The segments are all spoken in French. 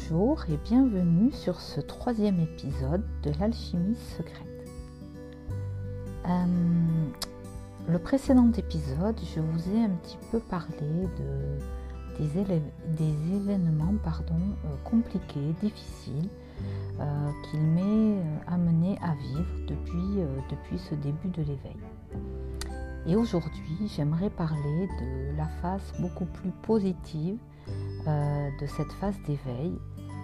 Bonjour et bienvenue sur ce troisième épisode de l'alchimie secrète. Euh, le précédent épisode, je vous ai un petit peu parlé de, des, événements pardon, euh, compliqués, difficiles, euh, qu'il m'est amené à vivre depuis, depuis ce début de l'éveil. Et aujourd'hui, j'aimerais parler de la face beaucoup plus positive de cette phase d'éveil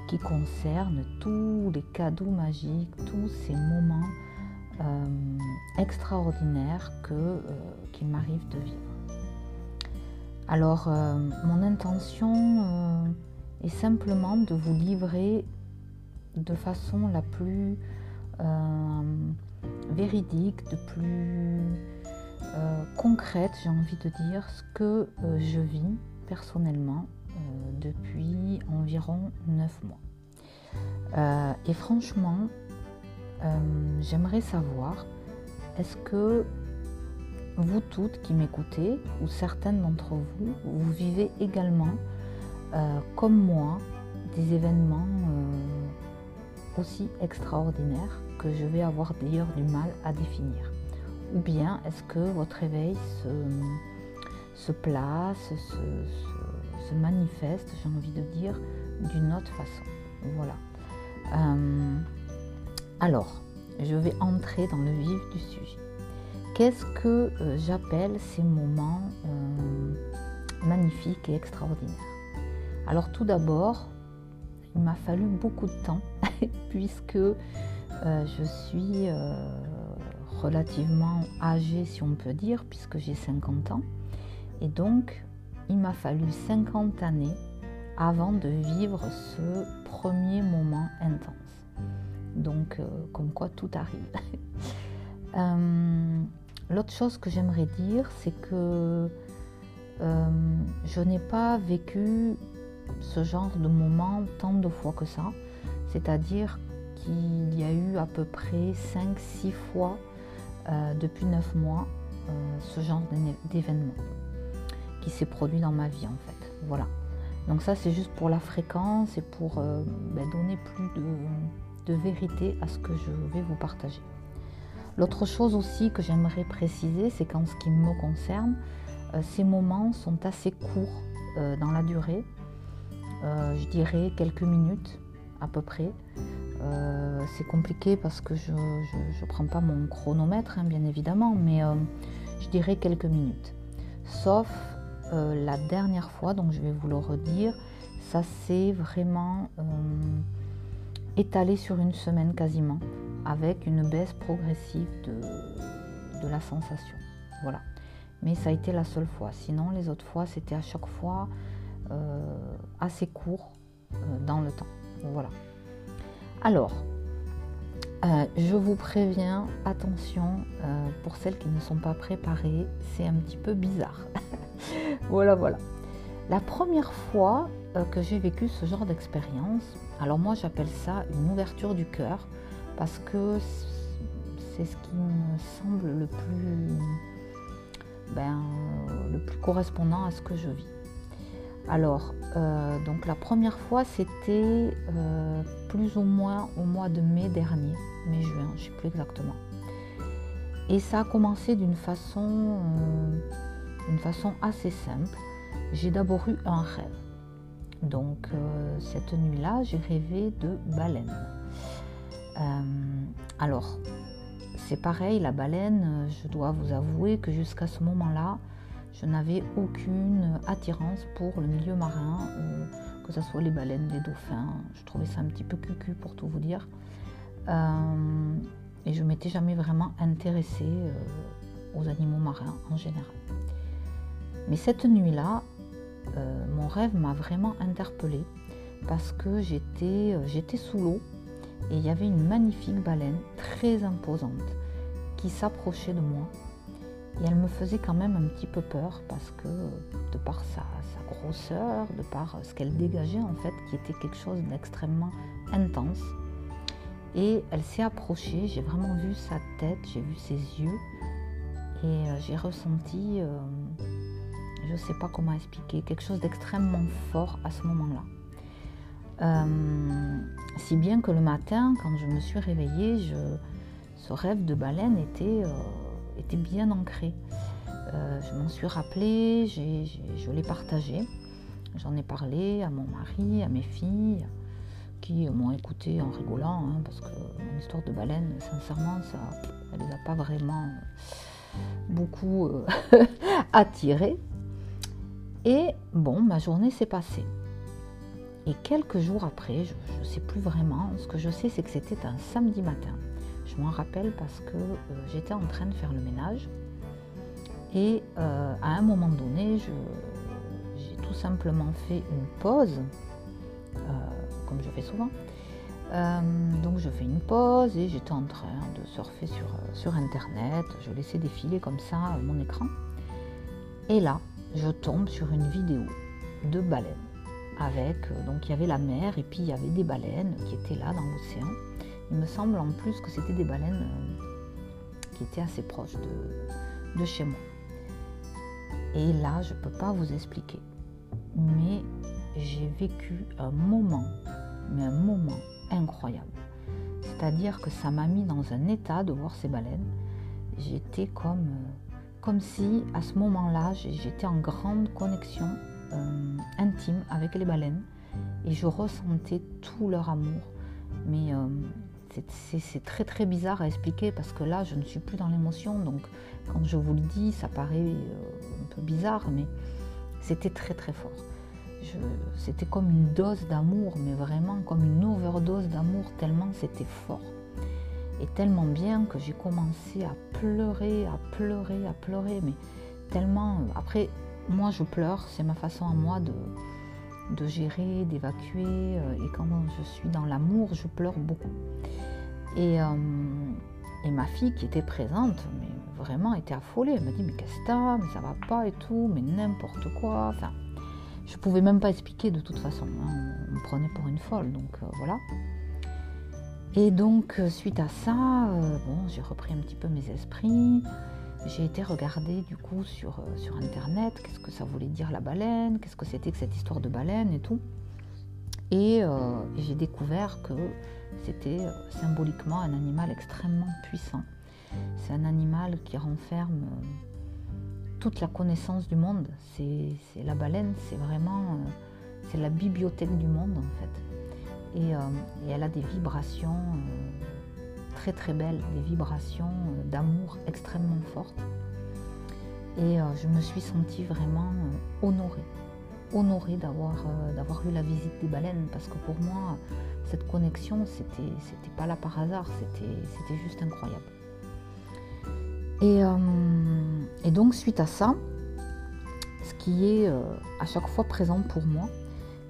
qui concerne tous les cadeaux magiques, tous ces moments euh, extraordinaires que, euh, qu'il m'arrive de vivre. Alors, mon intention est simplement de vous livrer de façon la plus véridique, de plus concrète, j'ai envie de dire, ce que je vis personnellement euh, depuis environ 9 mois. Euh, et franchement, euh, j'aimerais savoir, est-ce que vous toutes qui m'écoutez, ou certaines d'entre vous, vous vivez également, comme moi, des événements aussi extraordinaires que je vais avoir d'ailleurs du mal à définir? Ou bien est-ce que votre éveil se, place, se manifeste, j'ai envie de dire, d'une autre façon. Voilà. Euh, alors, je vais entrer dans le vif du sujet. Qu'est-ce que euh, j'appelle ces moments euh, magnifiques et extraordinaires? Alors tout d'abord, il m'a fallu beaucoup de temps puisque je suis relativement âgée, si on peut dire, puisque j'ai 50 ans. Et donc, il m'a fallu 50 années avant de vivre ce premier moment intense. Donc, euh, comme quoi tout arrive. Euh, l'autre chose que j'aimerais dire, c'est que euh, je n'ai pas vécu ce genre de moment tant de fois que ça. C'est-à-dire qu'il y a eu à peu près 5-6 fois depuis 9 mois ce genre d'événement qui s'est produit dans ma vie en fait. Voilà. Donc ça c'est juste pour la fréquence et pour euh, ben, donner plus de, vérité à ce que je vais vous partager. L'autre chose aussi que j'aimerais préciser, c'est qu'en ce qui me concerne, euh, ces moments sont assez courts euh, dans la durée. je dirais quelques minutes à peu près. c'est compliqué parce que je ne prends pas mon chronomètre, hein, bien évidemment, mais je dirais quelques minutes. Sauf euh, la dernière fois, donc je vais vous le redire, ça s'est vraiment euh, étalé sur une semaine quasiment, avec une baisse progressive de, la sensation. Voilà. Mais ça a été la seule fois. Sinon, les autres fois, c'était à chaque fois euh, assez court dans le temps. Voilà. Alors, je vous préviens, attention, pour celles qui ne sont pas préparées, c'est un petit peu bizarre. voilà, voilà. La première fois euh, que j'ai vécu ce genre d'expérience, alors moi j'appelle ça une ouverture du cœur parce que c'est ce qui me semble le plus, ben, le plus correspondant à ce que je vis. Alors, euh, donc la première fois c'était euh, plus ou moins au mois de mai dernier, mai-juin, je ne sais plus exactement. Et ça a commencé d'une façon d'une façon assez simple. J'ai d'abord eu un rêve. Donc euh, cette nuit-là, j'ai rêvé de baleine. Euh, alors, c'est pareil, la baleine, je dois vous avouer que jusqu'à ce moment-là, je n'avais aucune attirance pour le milieu marin, euh, que ce soit les baleines, les dauphins. Je trouvais ça un petit peu cucu pour tout vous dire. et je m'étais jamais vraiment intéressée aux animaux marins en général. Mais cette nuit-là, euh, mon rêve m'a vraiment interpellée parce que j'étais, euh, j'étais sous l'eau et il y avait une magnifique baleine très imposante qui s'approchait de moi. Et elle me faisait quand même un petit peu peur parce que de par sa, grosseur, de par ce qu'elle dégageait en fait, qui était quelque chose d'extrêmement intense. Et elle s'est approchée, j'ai vraiment vu sa tête, j'ai vu ses yeux et euh, j'ai ressenti je ne sais pas comment expliquer, quelque chose d'extrêmement fort à ce moment-là. si bien que le matin, quand je me suis réveillée, ce rêve de baleine était, était bien ancré. je m'en suis rappelée, je l'ai partagé. J'en ai parlé à mon mari, à mes filles, qui m'ont écouté en rigolant, hein, parce que mon histoire de baleine, sincèrement, ça, elle les a pas vraiment beaucoup euh, attirés. Et bon, ma journée s'est passée. Et quelques jours après, je ne sais plus vraiment, ce que je sais, c'est que c'était un samedi matin. Je m'en rappelle parce que euh, j'étais en train de faire le ménage. Et euh, à un moment donné, je, simplement fait une pause, euh, comme je fais souvent. Donc je fais une pause et j'étais en train de surfer sur, sur internet. Je laissais défiler comme ça mon écran. Et là, je tombe sur une vidéo de baleines. Avec, donc il y avait la mer et puis il y avait des baleines qui étaient là dans l'océan. Il me semble en plus que c'était des baleines qui étaient assez proches de, de chez moi. Et là, je ne peux pas vous expliquer mais j'ai vécu un moment, mais un moment incroyable. C'est-à-dire que ça m'a mis dans un état de voir ces baleines. J'étais comme, comme si à ce moment-là, j'étais en grande connexion euh, intime avec les baleines et je ressentais tout leur amour. Mais euh, c'est très très bizarre à expliquer parce que là, je ne suis plus dans l'émotion. Donc quand je vous le dis, ça paraît euh, un peu bizarre, mais c'était très très fort. C'était comme une dose d'amour, mais vraiment comme une overdose d'amour, tellement c'était fort. Et tellement bien que j'ai commencé à pleurer, à pleurer, à pleurer, mais tellement... Après, moi je pleure, c'est ma façon à moi de, gérer, d'évacuer. Euh, et quand je suis dans l'amour, je pleure beaucoup. Et, euh, et, ma fille qui était présente, mais vraiment était affolée. Elle m'a dit mais qu'est-ce que t'as? Mais ça va pas et tout, mais n'importe quoi. Enfin, je pouvais même pas expliquer de toute façon. Hein. On me prenait pour une folle, donc euh, voilà. Et donc euh, suite à ça, euh, bon, j'ai repris un petit peu mes esprits. J'ai été regarder du coup sur, sur internet qu'est-ce que ça voulait dire la baleine, qu'est-ce que c'était que cette histoire de baleine et tout. Et j'ai découvert que c'était symboliquement un animal extrêmement puissant c'est un animal qui renferme euh, toute la connaissance du monde. C'est la baleine, c'est vraiment euh, c'est la bibliothèque du monde en fait. Et, euh, elle a des vibrations très très belles, des vibrations d'amour extrêmement fortes. Et je me suis sentie vraiment honorée, honorée d'avoir eu la visite des baleines parce que pour moi cette connexion c'était c'était pas là par hasard, c'était juste incroyable. Euh, et, donc suite à ça, ce qui est euh, à chaque fois présent pour moi,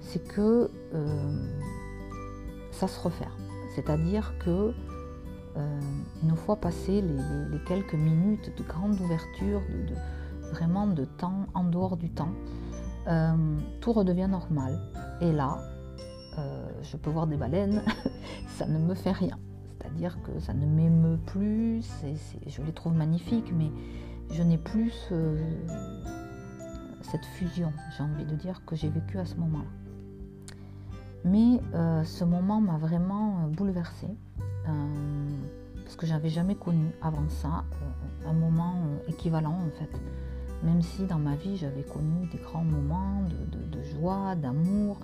c'est que euh, ça se refaire. C'est-à-dire que une fois passé les, quelques minutes de grande ouverture, vraiment de temps en dehors du temps, tout redevient normal. Et là, je peux voir des baleines, ça ne me fait rien dire que ça ne m'émeut plus, je les trouve magnifiques, mais je n'ai plus cette fusion, j'ai envie de dire, que j'ai vécu à ce moment-là. Mais euh, ce moment m'a vraiment euh, bouleversée, euh, parce que j'avais jamais connu avant ça un moment équivalent en fait. Même si dans ma vie j'avais connu des grands moments de, de joie, d'amour,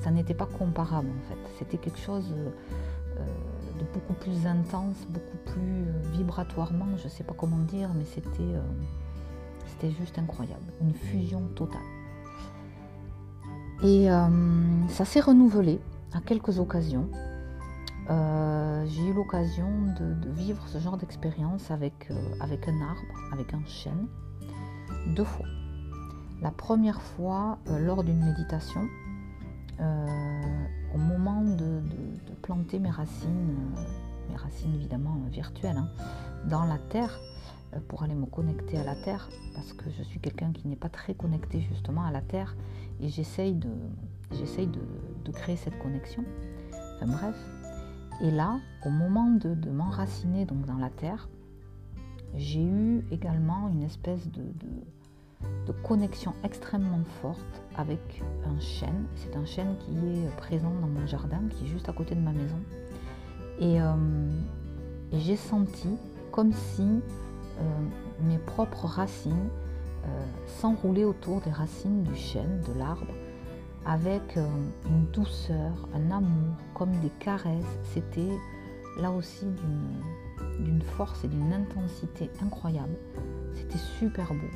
ça n'était pas comparable en fait. C'était quelque chose beaucoup plus intense, beaucoup plus vibratoirement, je ne sais pas comment dire, mais c'était c'était juste incroyable, une fusion totale. Et euh, ça s'est renouvelé à quelques occasions. j'ai eu l'occasion de, vivre ce genre d'expérience avec, avec un arbre, avec un chêne, deux fois. La première fois lors d'une méditation, au moment de, planter mes racines, euh, mes racines évidemment virtuelles, hein, dans la terre, euh, pour aller me connecter à la terre, parce que je suis quelqu'un qui n'est pas très connecté justement à la terre, et j'essaye de, j'essaye de, créer cette connexion. Enfin bref. Et là, au moment de, m'enraciner donc dans la terre, j'ai eu également une espèce de, de connexion extrêmement forte avec un chêne. C'est un chêne qui est présent dans mon jardin, qui est juste à côté de ma maison. Et, euh, j'ai senti comme si euh, mes propres racines euh, s'enroulaient autour des racines du chêne, de l'arbre, avec une douceur, un amour, comme des caresses. C'était là aussi d'une force et d'une intensité incroyable. C'était super beau.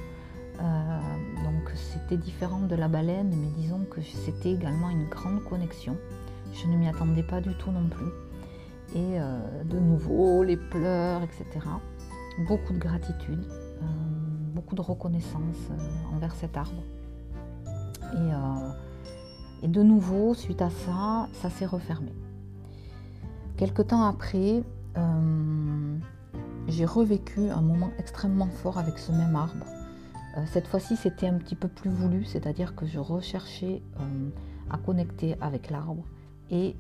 Euh, donc c'était différent de la baleine, mais disons que c'était également une grande connexion. Je ne m'y attendais pas du tout non plus. Et euh, de nouveau, les pleurs, etc. Beaucoup de gratitude, euh, beaucoup de reconnaissance envers cet arbre. Et, et, de nouveau, suite à ça, ça s'est refermé. Quelque temps après, j'ai revécu un moment extrêmement fort avec ce même arbre. Euh, cette fois-ci, c'était un petit peu plus voulu, c'est-à-dire que je recherchais euh, à connecter avec l'arbre. Euh,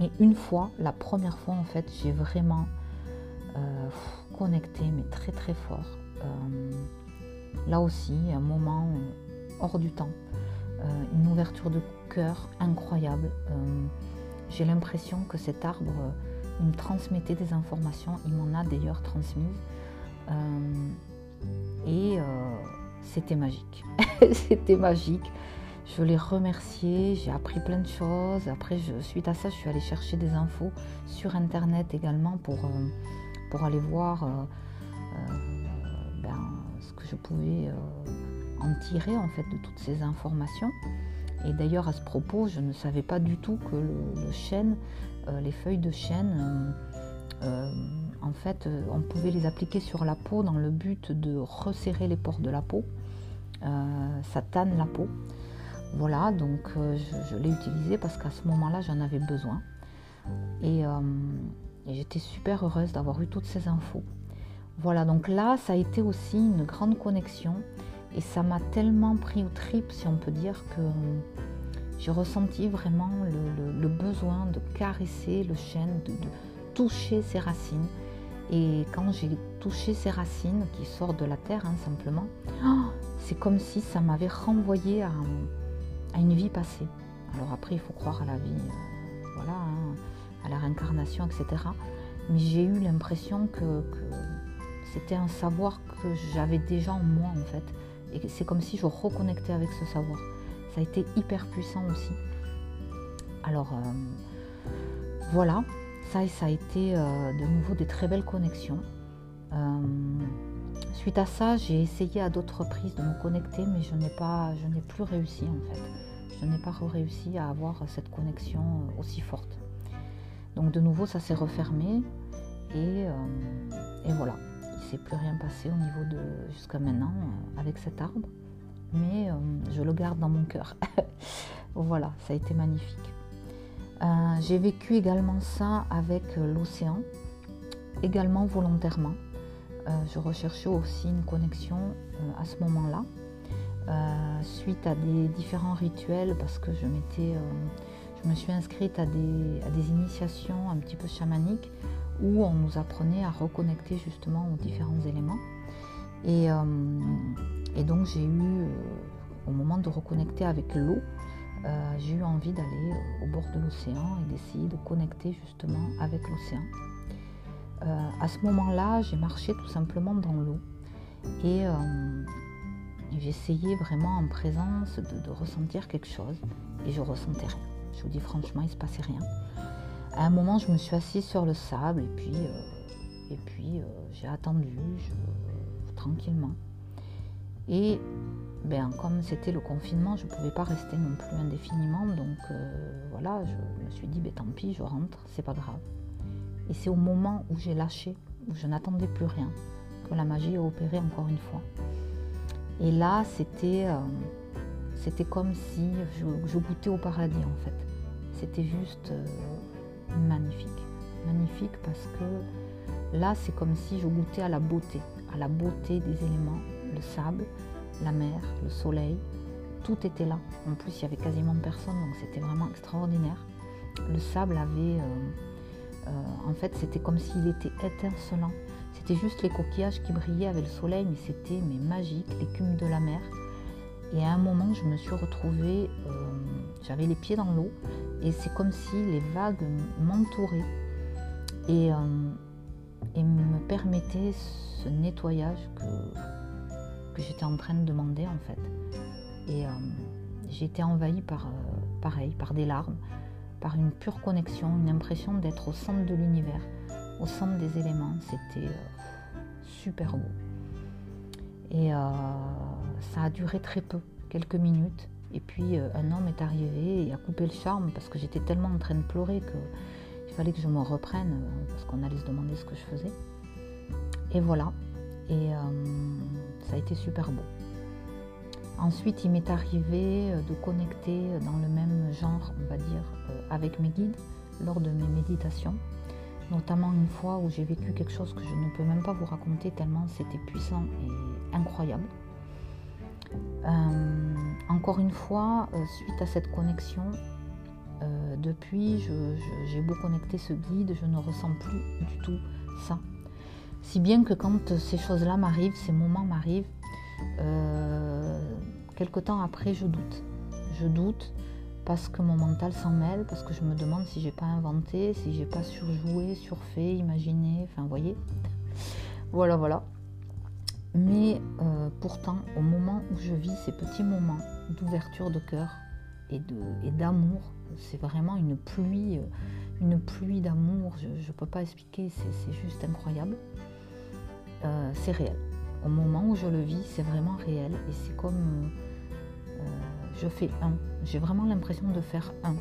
et, une fois, la première fois, en fait, j'ai vraiment connecté, mais très très fort. là aussi, un moment hors du temps, une ouverture de cœur incroyable. j'ai l'impression que cet arbre il me transmettait des informations, il m'en a d'ailleurs transmises. Et euh, c'était magique. c'était magique. Je l'ai remercié, j'ai appris plein de choses. Après, suite à ça, je suis allée chercher des infos sur Internet également pour, euh, pour aller voir euh, ben, ce que je pouvais en tirer en fait de toutes ces informations. Et d'ailleurs, à ce propos, je ne savais pas du tout que le, chêne, les feuilles de chêne, en fait, euh, on pouvait les appliquer sur la peau dans le but de resserrer les pores de la peau. Euh, ça tanne la peau. Voilà, donc euh, je, l'ai utilisé parce qu'à ce moment-là, j'en avais besoin. Et, j'étais super heureuse d'avoir eu toutes ces infos. Voilà, donc là, ça a été aussi une grande connexion. Et ça m'a tellement pris au trip, si on peut dire, que j'ai ressenti vraiment le, besoin de caresser le chêne, de toucher ses racines et quand j'ai touché ces racines qui sortent de la terre, hein, simplement, oh, c'est comme si ça m'avait renvoyé à, une vie passée. Alors après, il faut croire à la vie, réincarnation, etc. Mais j'ai eu l'impression que, c'était un savoir que j'avais déjà en moi, en fait. Et c'est comme si je reconnectais avec ce savoir. Ça a été hyper puissant aussi. Alors, euh, voilà, ça, ça a été euh, de nouveau des très belles connexions. Euh, suite à ça, j'ai essayé à d'autres reprises de me connecter, mais je n'ai pas, je n'ai plus réussi en fait. Je n'ai pas réussi à avoir cette connexion aussi forte. Donc de nouveau, ça s'est refermé et, voilà. Il ne s'est plus rien passé au niveau de jusqu'à maintenant avec cet arbre, mais je le garde dans mon cœur. voilà, ça a été magnifique. Euh, j'ai vécu également ça avec euh, l'océan, également volontairement. Euh, je recherchais aussi une connexion à ce moment-là, suite à des différents rituels, parce que je, je me suis inscrite à des, initiations un petit peu chamaniques, où on nous apprenait à reconnecter justement aux différents éléments. Et, et donc j'ai eu, au moment de reconnecter avec l'eau, euh, j'ai eu envie d'aller au bord de l'océan et d'essayer de connecter justement avec l'océan. Euh, à ce moment-là, j'ai marché tout simplement dans l'eau et euh, j'essayais vraiment en présence de, ressentir quelque chose et je ressentais rien. Je vous dis franchement, il ne se passait rien. À un moment, je me suis assise sur le sable et puis, et puis j'ai attendu tranquillement. Et ben, comme c'était le confinement, je ne pouvais pas rester non plus indéfiniment. Donc euh, voilà, je me suis dit, ben, tant pis, je rentre, c'est pas grave. Et c'est au moment où j'ai lâché, où je n'attendais plus rien, que la magie a opéré encore une fois. Et là, c'était, euh, c'était comme si je, goûtais au paradis en fait. C'était juste euh, magnifique. Magnifique parce que là, c'est comme si je goûtais à la beauté, à la beauté des éléments, le sable, la mer, le soleil, tout était là. En plus, il y avait quasiment personne, donc c'était vraiment extraordinaire. Le sable avait, euh, euh, en fait, c'était comme s'il était étincelant. C'était juste les coquillages qui brillaient avec le soleil, mais c'était magique, l'écume de la mer. Et à un moment, je me suis retrouvée, euh, j'avais les pieds dans l'eau, et c'est comme si les vagues m'entouraient et, euh, me permettaient ce nettoyage que, j'étais en train de demander en fait. Et euh, été envahie par, pareil, par des larmes, par une pure connexion, une impression d'être au centre de l'univers, au centre des éléments. C'était super beau. Et ça a duré très peu, quelques minutes. Et puis euh, un homme est arrivé et a coupé le charme parce que j'étais tellement en train de pleurer qu'il fallait que je me reprenne euh, parce qu'on allait se demander ce que je faisais. Et voilà. Et euh, ça a été super beau. Ensuite, il m'est arrivé de connecter dans le même genre, on va dire, avec mes guides lors de mes méditations. Notamment une fois où j'ai vécu quelque chose que je ne peux même pas vous raconter tellement c'était puissant et incroyable. Euh, encore une fois, euh, suite à cette connexion, euh, depuis, j'ai beau connecter ce guide, je ne ressens plus du tout ça. Si bien que quand ces choses-là m'arrivent, ces moments m'arrivent, quelque temps après, je doute. Je doute parce que mon mental s'en mêle, parce que je me demande si j'ai pas inventé, si j'ai pas surjoué, surfait, imaginé, enfin, voyez. Voilà, voilà. Mais euh, pourtant, au moment où je vis ces petits moments d'ouverture de cœur et d'amour, c'est vraiment une pluie, euh, une pluie d'amour, je ne peux pas expliquer, c'est juste incroyable. Euh, c'est réel. Au moment où je le vis, c'est vraiment réel et c'est comme je fais un. J'ai vraiment l'impression de faire un.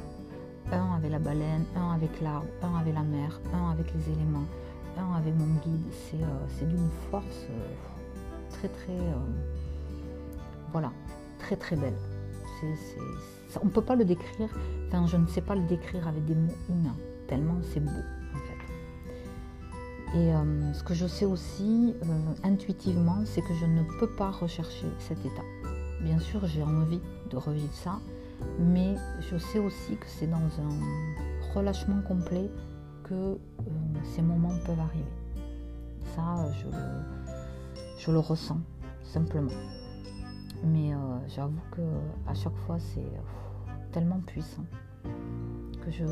Un avec la baleine, un avec l'arbre, un avec la mer, un avec les éléments, un avec mon guide. C'est d'une force très très euh, voilà très très belle. on ne peut pas le décrire, enfin je ne sais pas le décrire avec des mots humains, tellement c'est beau en fait. Et euh, ce que je sais aussi euh, intuitivement, c'est que je ne peux pas rechercher cet état. Bien sûr, j'ai envie de revivre ça, mais je sais aussi que c'est dans un relâchement complet que ces moments peuvent arriver. Ça, je le je le ressens simplement. Mais euh, j'avoue que à chaque fois c'est euh, tellement puissant que je,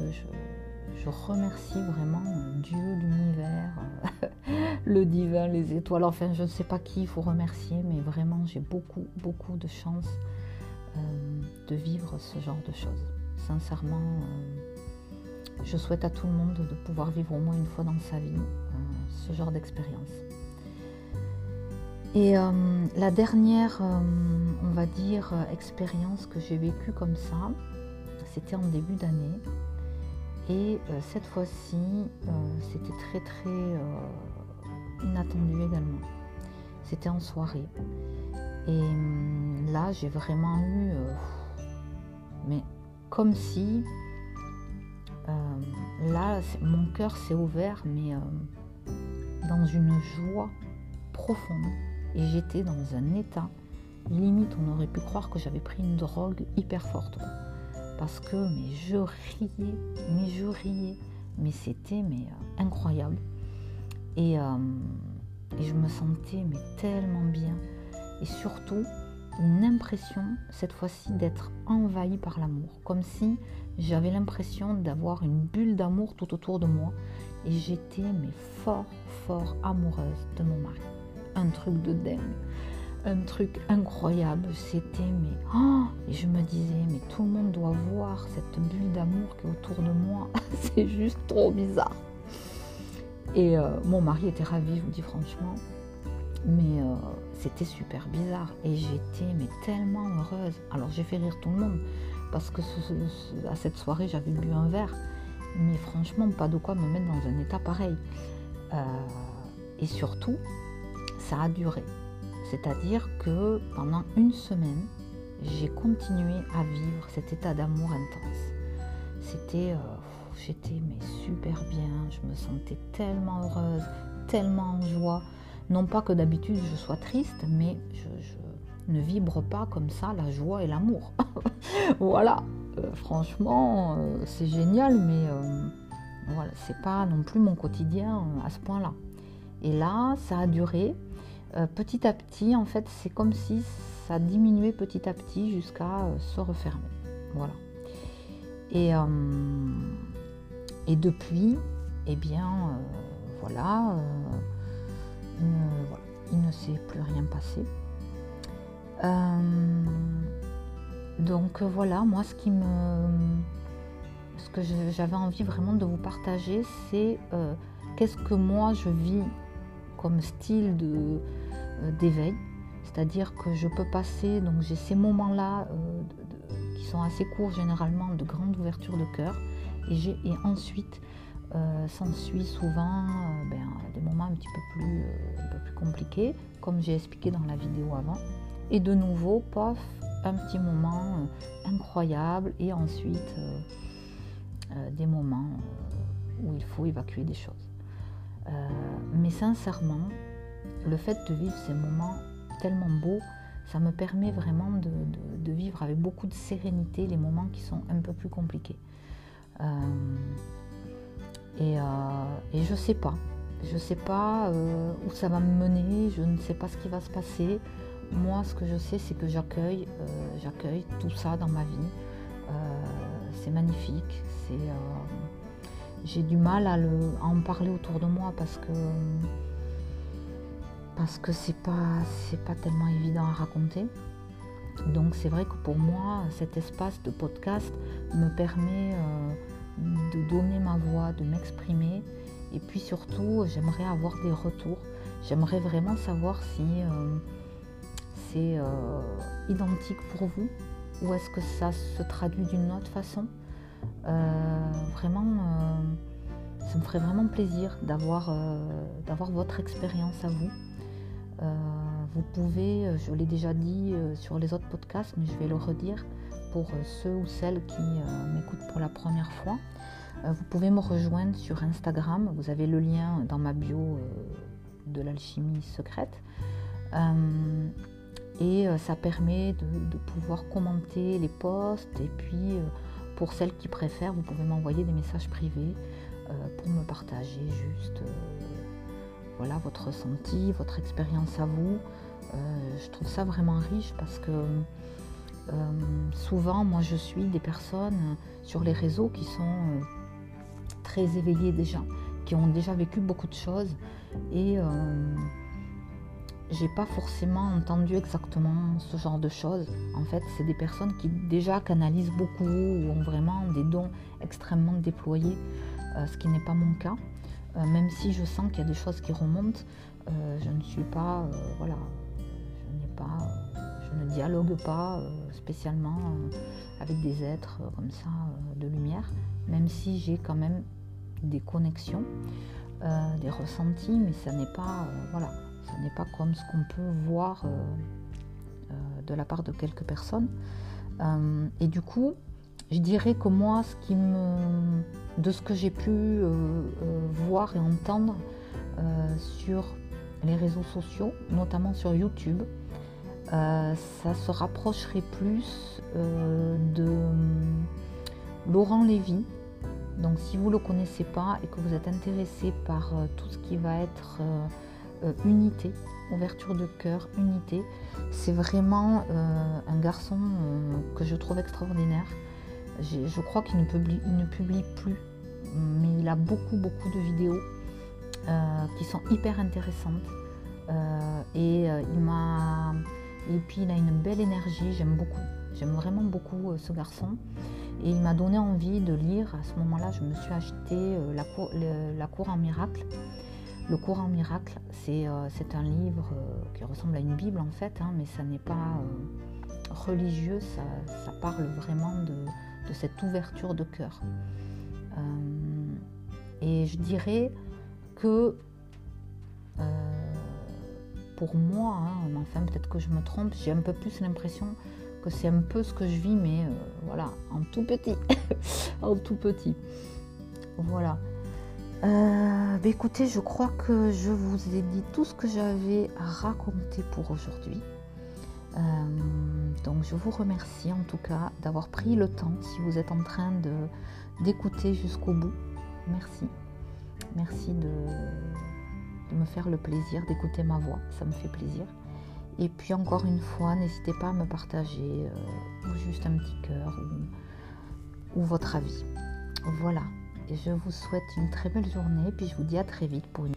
remercie vraiment Dieu, l'univers, le divin, les étoiles. Enfin, je ne sais pas qui il faut remercier, mais vraiment j'ai beaucoup, beaucoup de chance euh, de vivre ce genre de choses. Sincèrement, je souhaite à tout le monde de pouvoir vivre au moins une fois dans sa vie ce genre d'expérience. Et euh, la dernière, euh, on va dire, expérience que j'ai vécue comme ça, c'était en début d'année. Et euh, cette fois-ci, c'était très très inattendu également. C'était en soirée. Et là, j'ai vraiment eu, mais comme si, là, mon cœur s'est ouvert, mais dans une joie profonde et j'étais dans un état, limite on aurait pu croire que j'avais pris une drogue hyper forte. Parce que mais je riais, mais je riais, mais c'était mais euh, incroyable. Et, euh, et, je me sentais mais tellement bien. Et surtout une impression cette fois-ci d'être envahie par l'amour, comme si j'avais l'impression d'avoir une bulle d'amour tout autour de moi et j'étais mais fort fort amoureuse de mon mari un truc de dingue, un truc incroyable. C'était mais oh et je me disais mais tout le monde doit voir cette bulle d'amour qui est autour de moi. C'est juste trop bizarre. Et euh, mon mari était ravi, je vous dis franchement. Mais euh, c'était super bizarre et j'étais mais tellement heureuse. Alors j'ai fait rire tout le monde parce que à cette soirée j'avais bu un verre, mais franchement pas de quoi me mettre dans un état pareil. Euh, et surtout, ça a duré. C'est-à-dire que pendant une semaine, j'ai continué à vivre cet état d'amour intense. C'était, euh, j'étais mais super bien, je me sentais tellement heureuse, tellement en joie. Non pas que d'habitude je sois triste, mais je, ne vibre pas comme ça la joie et l'amour. voilà, euh, franchement, euh, c'est génial, mais voilà, c'est pas non plus mon quotidien à ce point-là. Et là, ça a duré. Petit à petit, en fait, c'est comme si ça diminuait petit à petit jusqu'à se refermer. Voilà. Et, et depuis, eh bien, voilà, il ne s'est plus rien passé. Euh, donc voilà, moi ce qui me, ce que j'avais envie vraiment de vous partager, c'est euh, qu'est-ce que moi je vis comme style de euh, d'éveil. C'est-à-dire que je peux passer, donc j'ai ces moments-là qui sont assez courts généralement, de grande ouverture de cœur, et, et ensuite s'ensuit souvent ben, des moments un petit peu plus, peu plus compliqués, comme j'ai expliqué dans la vidéo avant. Et de nouveau, pof, un petit moment euh, incroyable et ensuite euh, euh, des moments où il faut évacuer des choses. Mais sincèrement, le fait de vivre ces moments tellement beaux, ça me permet vraiment de, vivre avec beaucoup de sérénité les moments qui sont un peu plus compliqués. et, et, je sais pas. Je sais pas où ça va me mener, je ne sais pas ce qui va se passer. Moi, ce que je sais, c'est que j'accueille, euh, j'accueille tout ça dans ma vie. Euh, c'est magnifique. Euh, j'ai du mal à, en parler autour de moi parce que parce que c'est pas c'est pas tellement évident à raconter. Donc c'est vrai que pour moi, cet espace de podcast me permet de donner ma voix, de m'exprimer. Et puis surtout, j'aimerais avoir des retours. J'aimerais vraiment savoir si c'est euh, identique pour vous ou est-ce que ça se traduit d'une autre façon euh, Vraiment, euh, ça me ferait vraiment plaisir d'avoir votre expérience à vous. vous pouvez, je l'ai déjà dit sur les autres podcasts, mais je vais le redire pour ceux ou celles qui m'écoutent pour la première fois. vous pouvez me rejoindre sur Instagram. Vous avez le lien dans ma bio de l'alchimie secrète. Et euh, ça permet de, pouvoir commenter les posts. Et puis, euh, pour celles qui préfèrent, vous pouvez m'envoyer des messages privés euh, pour me partager juste voilà, votre ressenti, votre expérience à vous. je trouve ça vraiment riche parce que souvent, moi, je suis des personnes sur les réseaux qui sont très éveillées déjà, qui ont déjà vécu beaucoup de choses. Et j'ai pas forcément entendu exactement ce genre de choses. En fait, c'est des personnes qui déjà canalisent beaucoup ou ont vraiment des dons extrêmement déployés, euh, ce qui n'est pas mon cas. Euh, même si je sens qu'il y a des choses qui remontent, euh, je ne suis pas, voilà, je n'ai pas, je ne dialogue pas spécialement avec des êtres comme ça de lumière, même si j'ai quand même des connexions, des ressentis, mais ça n'est pas, voilà ce n'est pas comme ce qu'on peut voir euh, euh, de la part de quelques personnes. Euh, et du coup, je dirais que moi, de ce que j'ai pu voir et entendre sur les réseaux sociaux, notamment sur YouTube, ça se rapprocherait plus de Laurent Lévy. Donc si vous ne le connaissez pas et que vous êtes intéressé par tout ce qui va être euh, unité, ouverture de cœur, unité. C'est vraiment euh, un garçon euh, que je trouve extraordinaire. Je crois qu'il ne publie, plus, mais il a beaucoup, beaucoup de vidéos qui sont hyper intéressantes. et il. Et puis il a une belle énergie, j'aime beaucoup. J'aime vraiment beaucoup ce garçon. Et il m'a donné envie de lire. À ce moment-là, je me suis acheté la cour en miracle le courant miracle, c'est euh, un livre euh, qui ressemble à une Bible en fait, hein, mais ça n'est pas euh, religieux, ça, parle vraiment de, cette ouverture de cœur. et je dirais que pour moi, hein, enfin peut-être que je me trompe, j'ai un peu plus l'impression que c'est un peu ce que je vis, mais voilà, en tout petit, en tout petit. Voilà. Euh, bah écoutez, je crois que je vous ai dit tout ce que j'avais à raconter pour aujourd'hui. Euh, donc je vous remercie en tout cas d'avoir pris le temps si vous êtes en train d'écouter jusqu'au bout. Merci. Merci de, me faire le plaisir d'écouter ma voix. Ça me fait plaisir. Et puis encore une fois, n'hésitez pas à me partager euh, ou juste un petit cœur ou votre avis. Voilà. Je vous souhaite une très belle journée, puis je vous dis à très vite pour une...